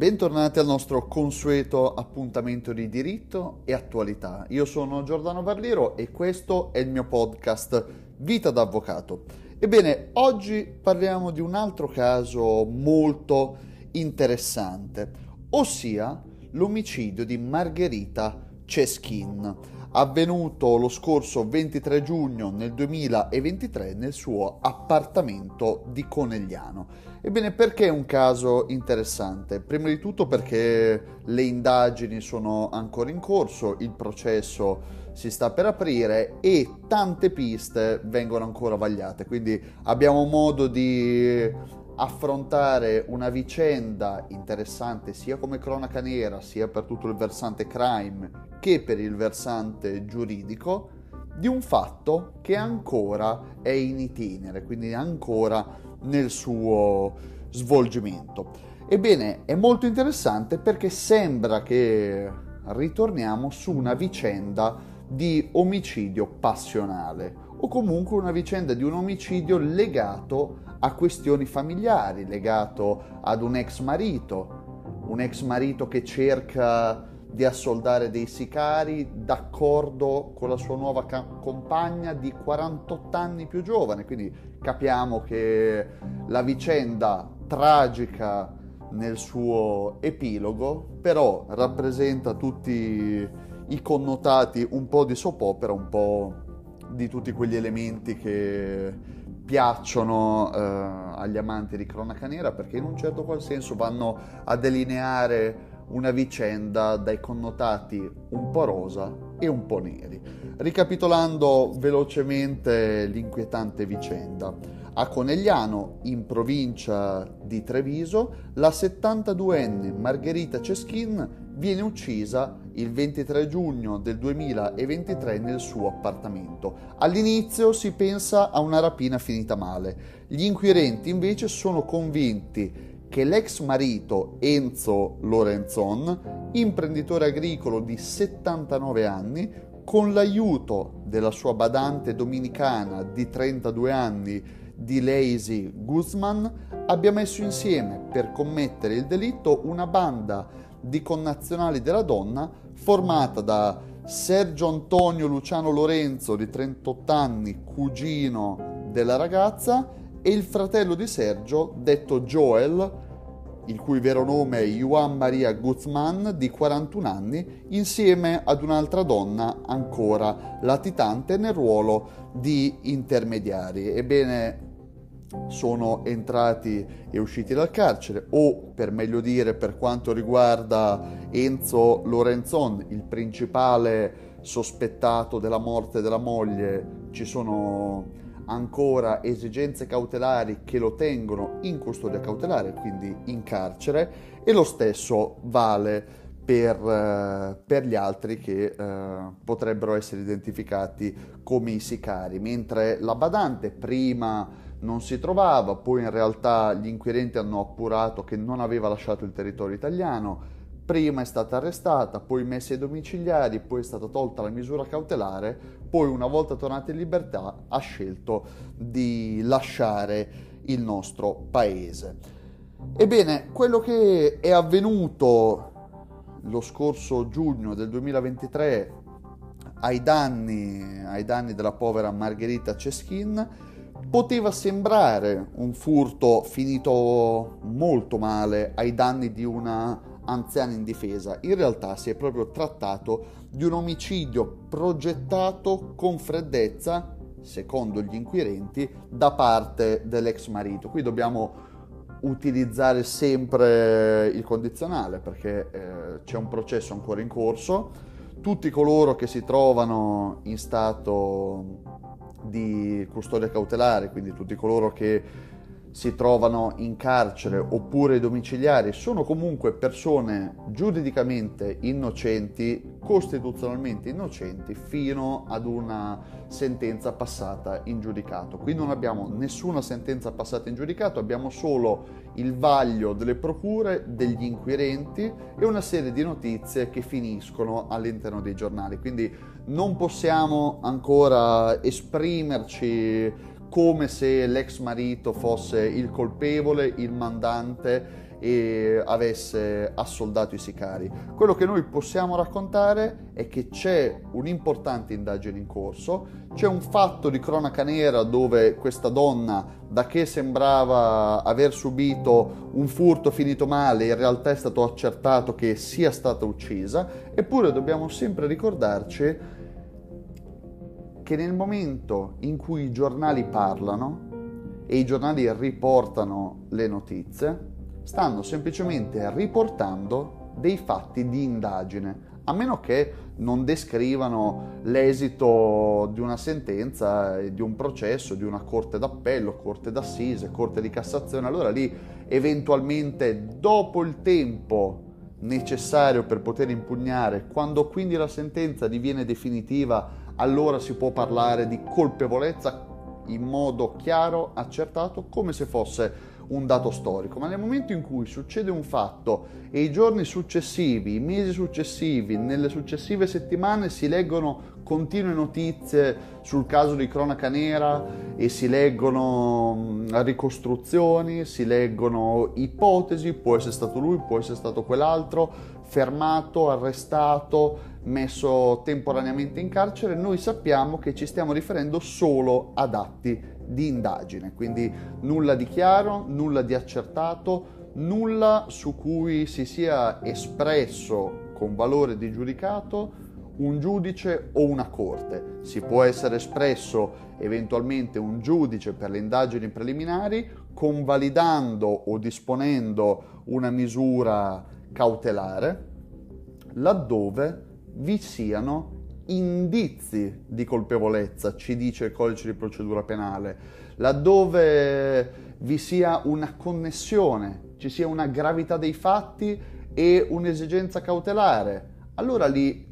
Bentornati al nostro consueto appuntamento di diritto e attualità. Io sono Giordano Barliero e questo è il mio podcast Vita d'Avvocato. Ebbene, oggi parliamo di un altro caso molto interessante, ossia l'omicidio di Margherita Ceschin, avvenuto lo scorso 23 giugno nel 2023 nel suo appartamento di Conegliano. Ebbene, perché è un caso interessante? Prima di tutto perché le indagini sono ancora in corso, il processo si sta per aprire e tante piste vengono ancora vagliate, quindi abbiamo modo di affrontare una vicenda interessante sia come cronaca nera, sia per tutto il versante crime che per il versante giuridico di un fatto che ancora è in itinere, quindi ancora nel suo svolgimento. Ebbene, è molto interessante perché sembra che ritorniamo su una vicenda di omicidio passionale o comunque una vicenda di un omicidio legato a questioni familiari, legato ad un ex marito, un ex marito che cerca di assoldare dei sicari d'accordo con la sua nuova ca- compagna di 48 anni più giovane, quindi capiamo che la vicenda tragica nel suo epilogo però rappresenta tutti i connotati un po' di soap opera, un po' di tutti quegli elementi che piacciono eh, agli amanti di cronaca nera perché in un certo qual senso vanno a delineare una vicenda dai connotati un po' rosa e un po' neri. Ricapitolando velocemente l'inquietante vicenda, a Conegliano, in provincia di Treviso, la 72enne Margherita Ceschin viene uccisa il 23 giugno del 2023 nel suo appartamento. All'inizio si pensa a una rapina finita male. Gli inquirenti invece sono convinti che l'ex marito Enzo Lorenzon, imprenditore agricolo di 79 anni, con l'aiuto della sua badante dominicana di 32 anni, di Lazy Guzman, abbia messo insieme per commettere il delitto una banda di connazionali della donna formata da Sergio Antonio Luciano Lorenzo di 38 anni, cugino della ragazza, e il fratello di Sergio, detto Joel, il cui vero nome è Juan Maria Guzman, di 41 anni, insieme ad un'altra donna ancora latitante nel ruolo di intermediari. Ebbene, sono entrati e usciti dal carcere o per meglio dire per quanto riguarda Enzo Lorenzon, il principale sospettato della morte della moglie, ci sono ancora esigenze cautelari che lo tengono in custodia cautelare, quindi in carcere, e lo stesso vale per, eh, per gli altri che eh, potrebbero essere identificati come i sicari, mentre la badante prima non si trovava, poi in realtà gli inquirenti hanno appurato che non aveva lasciato il territorio italiano, prima è stata arrestata, poi messa ai domiciliari, poi è stata tolta la misura cautelare, poi una volta tornata in libertà ha scelto di lasciare il nostro paese. Ebbene, quello che è avvenuto lo scorso giugno del 2023 ai danni, ai danni della povera Margherita Ceschin poteva sembrare un furto finito molto male ai danni di una anziana in difesa, in realtà si è proprio trattato di un omicidio progettato con freddezza, secondo gli inquirenti, da parte dell'ex marito. Qui dobbiamo utilizzare sempre il condizionale perché eh, c'è un processo ancora in corso. Tutti coloro che si trovano in stato di custodia cautelare, quindi tutti coloro che si trovano in carcere oppure domiciliari sono comunque persone giuridicamente innocenti, costituzionalmente innocenti, fino ad una sentenza passata in giudicato. Qui non abbiamo nessuna sentenza passata in giudicato, abbiamo solo il vaglio delle procure, degli inquirenti e una serie di notizie che finiscono all'interno dei giornali. Quindi non possiamo ancora esprimerci come se l'ex marito fosse il colpevole, il mandante e avesse assoldato i sicari. Quello che noi possiamo raccontare è che c'è un'importante indagine in corso, c'è un fatto di cronaca nera dove questa donna, da che sembrava aver subito un furto finito male, in realtà è stato accertato che sia stata uccisa, eppure dobbiamo sempre ricordarci che nel momento in cui i giornali parlano e i giornali riportano le notizie, stanno semplicemente riportando dei fatti di indagine, a meno che non descrivano l'esito di una sentenza, di un processo, di una corte d'appello, corte d'assise, corte di Cassazione, allora lì eventualmente dopo il tempo necessario per poter impugnare, quando quindi la sentenza diviene definitiva, allora si può parlare di colpevolezza in modo chiaro, accertato, come se fosse un dato storico, ma nel momento in cui succede un fatto e i giorni successivi, i mesi successivi, nelle successive settimane si leggono continue notizie sul caso di cronaca nera e si leggono ricostruzioni, si leggono ipotesi, può essere stato lui, può essere stato quell'altro, fermato, arrestato, messo temporaneamente in carcere, noi sappiamo che ci stiamo riferendo solo ad atti di indagine, quindi nulla di chiaro, nulla di accertato, nulla su cui si sia espresso con valore di giudicato un giudice o una corte. Si può essere espresso eventualmente un giudice per le indagini preliminari convalidando o disponendo una misura cautelare laddove vi siano indizi di colpevolezza, ci dice il codice di procedura penale, laddove vi sia una connessione, ci sia una gravità dei fatti e un'esigenza cautelare, allora lì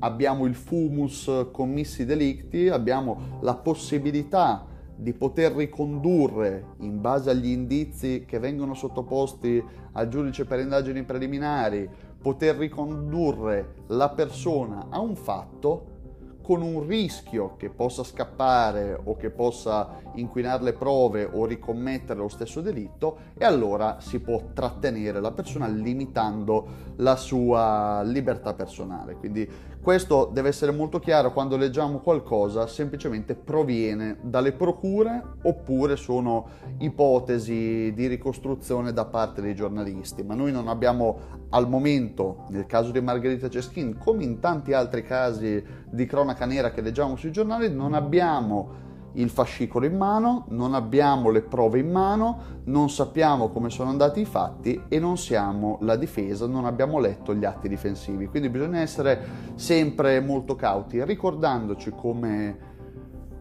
abbiamo il fumus commissi delicti, abbiamo la possibilità di poter ricondurre in base agli indizi che vengono sottoposti al giudice per indagini preliminari poter ricondurre la persona a un fatto con un rischio che possa scappare o che possa inquinare le prove o ricommettere lo stesso delitto e allora si può trattenere la persona limitando la sua libertà personale. Quindi questo deve essere molto chiaro quando leggiamo qualcosa, semplicemente proviene dalle procure oppure sono ipotesi di ricostruzione da parte dei giornalisti, ma noi non abbiamo al momento, nel caso di Margherita Ceschin, come in tanti altri casi di cronaca nera che leggiamo sui giornali, non abbiamo il fascicolo in mano, non abbiamo le prove in mano, non sappiamo come sono andati i fatti e non siamo la difesa, non abbiamo letto gli atti difensivi. Quindi bisogna essere sempre molto cauti, ricordandoci come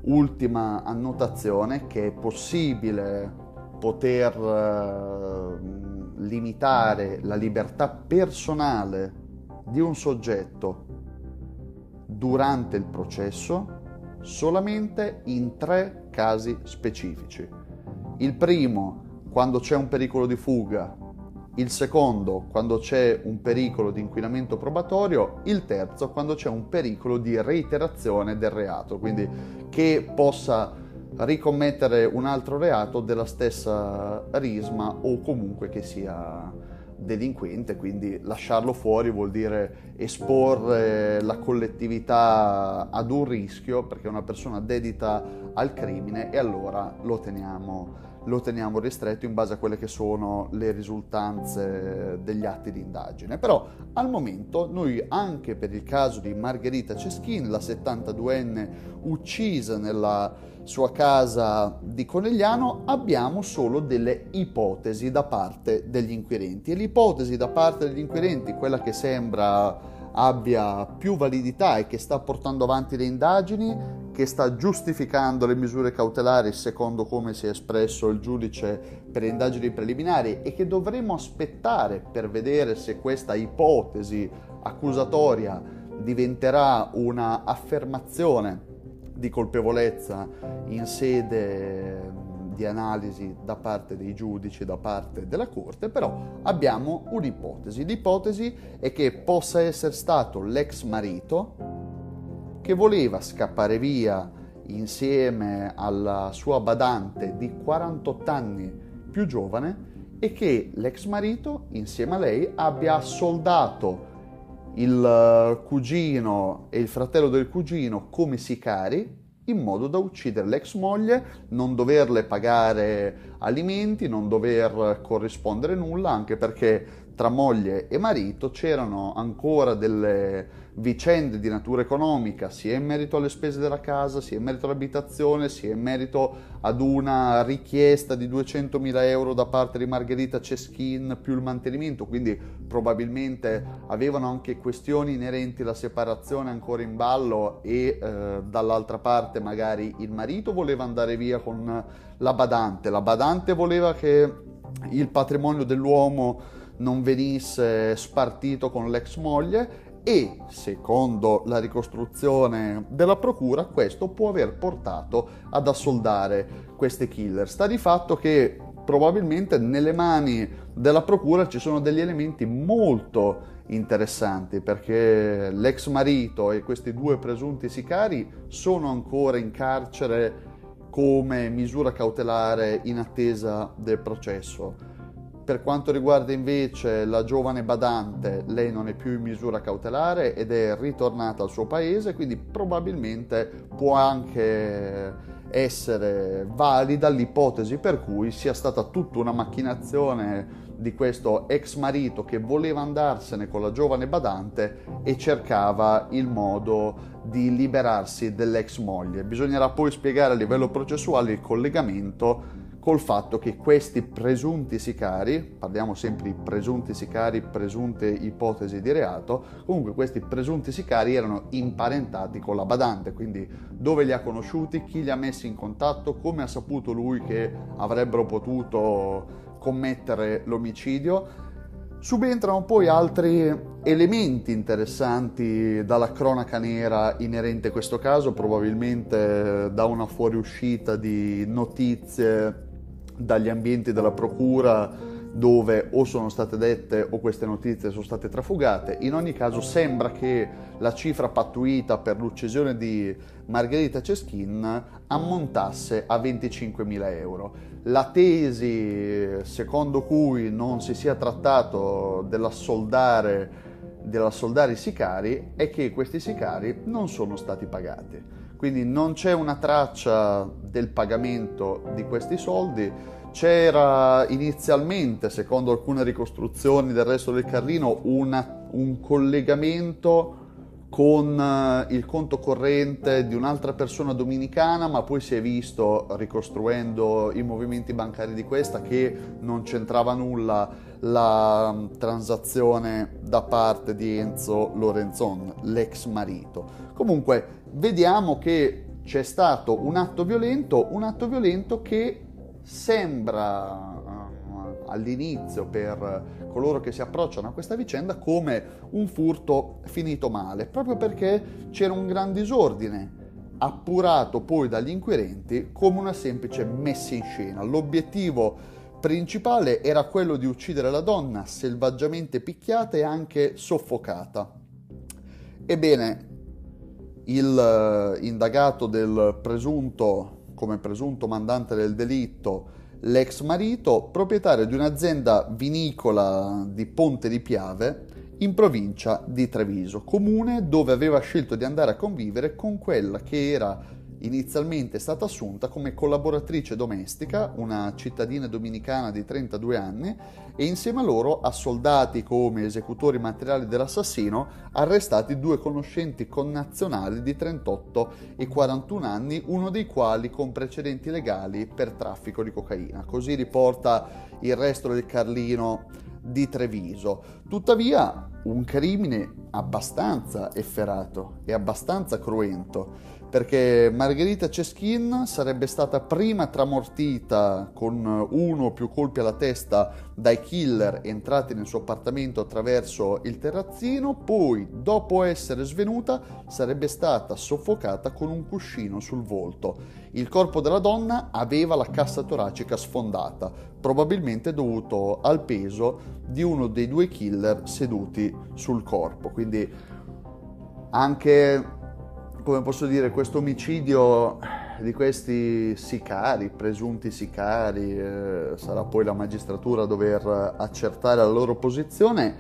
ultima annotazione che è possibile poter eh, limitare la libertà personale di un soggetto durante il processo solamente in tre casi specifici. Il primo, quando c'è un pericolo di fuga, il secondo, quando c'è un pericolo di inquinamento probatorio, il terzo, quando c'è un pericolo di reiterazione del reato, quindi che possa ricommettere un altro reato della stessa risma o comunque che sia delinquente, quindi lasciarlo fuori vuol dire esporre la collettività ad un rischio perché è una persona dedita al crimine e allora lo teniamo, lo teniamo ristretto in base a quelle che sono le risultanze degli atti di indagine. Però al momento noi anche per il caso di Margherita Ceschin, la 72enne uccisa nella sua casa di Conegliano abbiamo solo delle ipotesi da parte degli inquirenti e l'ipotesi da parte degli inquirenti, quella che sembra abbia più validità e che sta portando avanti le indagini, che sta giustificando le misure cautelari secondo come si è espresso il giudice per indagini preliminari e che dovremo aspettare per vedere se questa ipotesi accusatoria diventerà una affermazione di colpevolezza in sede di analisi da parte dei giudici, da parte della Corte, però abbiamo un'ipotesi. L'ipotesi è che possa essere stato l'ex marito che voleva scappare via insieme alla sua badante di 48 anni più giovane e che l'ex marito, insieme a lei, abbia assoldato il cugino e il fratello del cugino come sicari in modo da uccidere l'ex moglie, non doverle pagare alimenti, non dover corrispondere nulla, anche perché tra moglie e marito c'erano ancora delle vicende di natura economica, sia in merito alle spese della casa, sia in merito all'abitazione, sia in merito ad una richiesta di 200.000 euro da parte di Margherita Ceschin più il mantenimento, quindi probabilmente avevano anche questioni inerenti alla separazione ancora in ballo e eh, dall'altra parte magari il marito voleva andare via con la badante, la badante voleva che il patrimonio dell'uomo non venisse spartito con l'ex moglie e, secondo la ricostruzione della procura, questo può aver portato ad assoldare queste killer. Sta di fatto che probabilmente nelle mani della procura ci sono degli elementi molto interessanti perché l'ex marito e questi due presunti sicari sono ancora in carcere come misura cautelare in attesa del processo. Per quanto riguarda invece la giovane badante, lei non è più in misura cautelare ed è ritornata al suo paese, quindi probabilmente può anche essere valida l'ipotesi per cui sia stata tutta una macchinazione di questo ex marito che voleva andarsene con la giovane badante e cercava il modo di liberarsi dell'ex moglie. Bisognerà poi spiegare a livello processuale il collegamento col fatto che questi presunti sicari, parliamo sempre di presunti sicari, presunte ipotesi di reato, comunque questi presunti sicari erano imparentati con la badante, quindi dove li ha conosciuti, chi li ha messi in contatto, come ha saputo lui che avrebbero potuto commettere l'omicidio. Subentrano poi altri elementi interessanti dalla cronaca nera inerente a questo caso, probabilmente da una fuoriuscita di notizie dagli ambienti della procura dove o sono state dette o queste notizie sono state trafugate. In ogni caso sembra che la cifra pattuita per l'uccisione di Margherita Ceschin ammontasse a 25.000 euro. La tesi secondo cui non si sia trattato dell'assoldare, dell'assoldare i sicari è che questi sicari non sono stati pagati quindi non c'è una traccia del pagamento di questi soldi. C'era inizialmente, secondo alcune ricostruzioni del resto del Carlino, una, un collegamento con eh, il conto corrente di un'altra persona dominicana, ma poi si è visto, ricostruendo i movimenti bancari di questa, che non c'entrava nulla la mm, transazione da parte di Enzo Lorenzon, l'ex marito. Comunque, vediamo che c'è stato un atto violento, un atto violento che sembra uh, all'inizio per coloro che si approcciano a questa vicenda come un furto finito male, proprio perché c'era un gran disordine appurato poi dagli inquirenti come una semplice messa in scena. L'obiettivo principale era quello di uccidere la donna selvaggiamente picchiata e anche soffocata. Ebbene, il eh, indagato del presunto, come presunto mandante del delitto, l'ex marito, proprietario di un'azienda vinicola di Ponte di Piave in provincia di Treviso, comune dove aveva scelto di andare a convivere con quella che era inizialmente è stata assunta come collaboratrice domestica, una cittadina dominicana di 32 anni, e insieme a loro a soldati come esecutori materiali dell'assassino arrestati due conoscenti connazionali di 38 e 41 anni, uno dei quali con precedenti legali per traffico di cocaina. Così riporta il resto del Carlino di Treviso. Tuttavia, un crimine abbastanza efferato e abbastanza cruento perché Margherita Ceschin sarebbe stata prima tramortita con uno o più colpi alla testa dai killer entrati nel suo appartamento attraverso il terrazzino, poi dopo essere svenuta sarebbe stata soffocata con un cuscino sul volto. Il corpo della donna aveva la cassa toracica sfondata, probabilmente dovuto al peso di uno dei due killer seduti sul corpo, quindi anche come posso dire, questo omicidio di questi sicari, presunti sicari, eh, sarà poi la magistratura a dover accertare la loro posizione,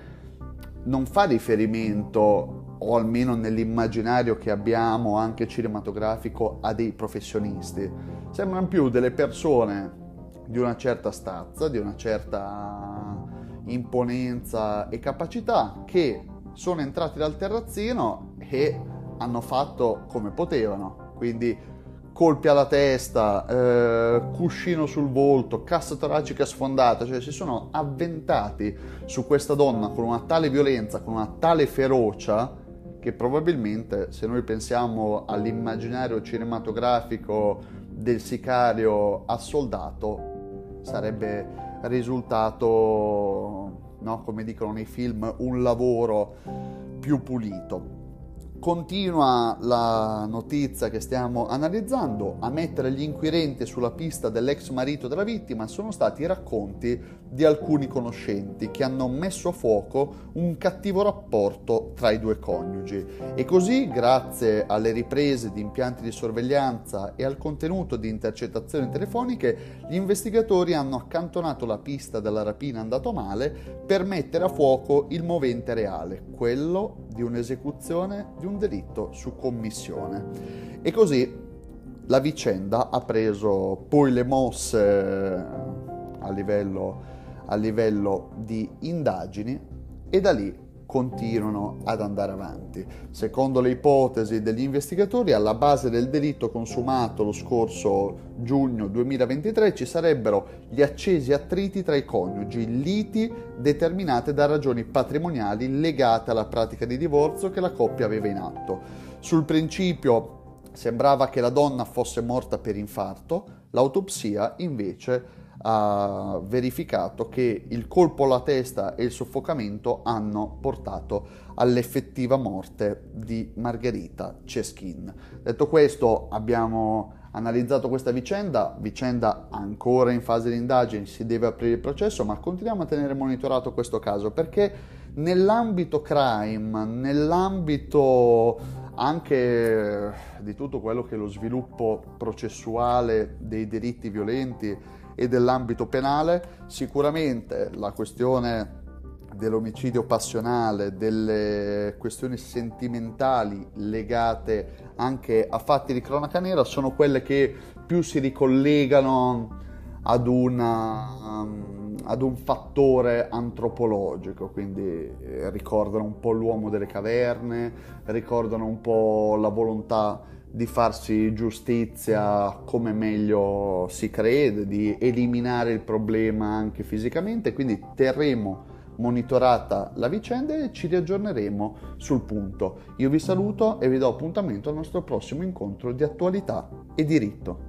non fa riferimento, o almeno nell'immaginario che abbiamo anche cinematografico, a dei professionisti. Sembrano più delle persone di una certa stazza, di una certa imponenza e capacità che sono entrati dal terrazzino e hanno fatto come potevano. Quindi colpi alla testa, eh, cuscino sul volto, cassa toracica sfondata, cioè si sono avventati su questa donna con una tale violenza, con una tale ferocia, che probabilmente se noi pensiamo all'immaginario cinematografico del sicario assoldato, sarebbe risultato, no, come dicono nei film, un lavoro più pulito. Continua la notizia che stiamo analizzando a mettere gli inquirenti sulla pista dell'ex marito della vittima sono stati i racconti di alcuni conoscenti che hanno messo a fuoco un cattivo rapporto tra i due coniugi. E così grazie alle riprese di impianti di sorveglianza e al contenuto di intercettazioni telefoniche gli investigatori hanno accantonato la pista della rapina andato male per mettere a fuoco il movente reale, quello di un'esecuzione di un delitto su commissione. E così la vicenda ha preso poi le mosse a livello, a livello di indagini e da lì continuano ad andare avanti. Secondo le ipotesi degli investigatori, alla base del delitto consumato lo scorso giugno 2023 ci sarebbero gli accesi attriti tra i coniugi, liti determinate da ragioni patrimoniali legate alla pratica di divorzio che la coppia aveva in atto. Sul principio sembrava che la donna fosse morta per infarto, l'autopsia invece ha verificato che il colpo alla testa e il soffocamento hanno portato all'effettiva morte di Margherita Ceschin. Detto questo, abbiamo analizzato questa vicenda, vicenda ancora in fase di indagine, si deve aprire il processo, ma continuiamo a tenere monitorato questo caso perché nell'ambito crime, nell'ambito anche di tutto quello che è lo sviluppo processuale dei diritti violenti, e dell'ambito penale, sicuramente la questione dell'omicidio passionale, delle questioni sentimentali legate anche a fatti di cronaca nera sono quelle che più si ricollegano ad, una, um, ad un fattore antropologico, quindi eh, ricordano un po' l'uomo delle caverne, ricordano un po' la volontà di farsi giustizia come meglio si crede, di eliminare il problema anche fisicamente, quindi terremo monitorata la vicenda e ci riaggiorneremo sul punto. Io vi saluto e vi do appuntamento al nostro prossimo incontro di attualità e diritto.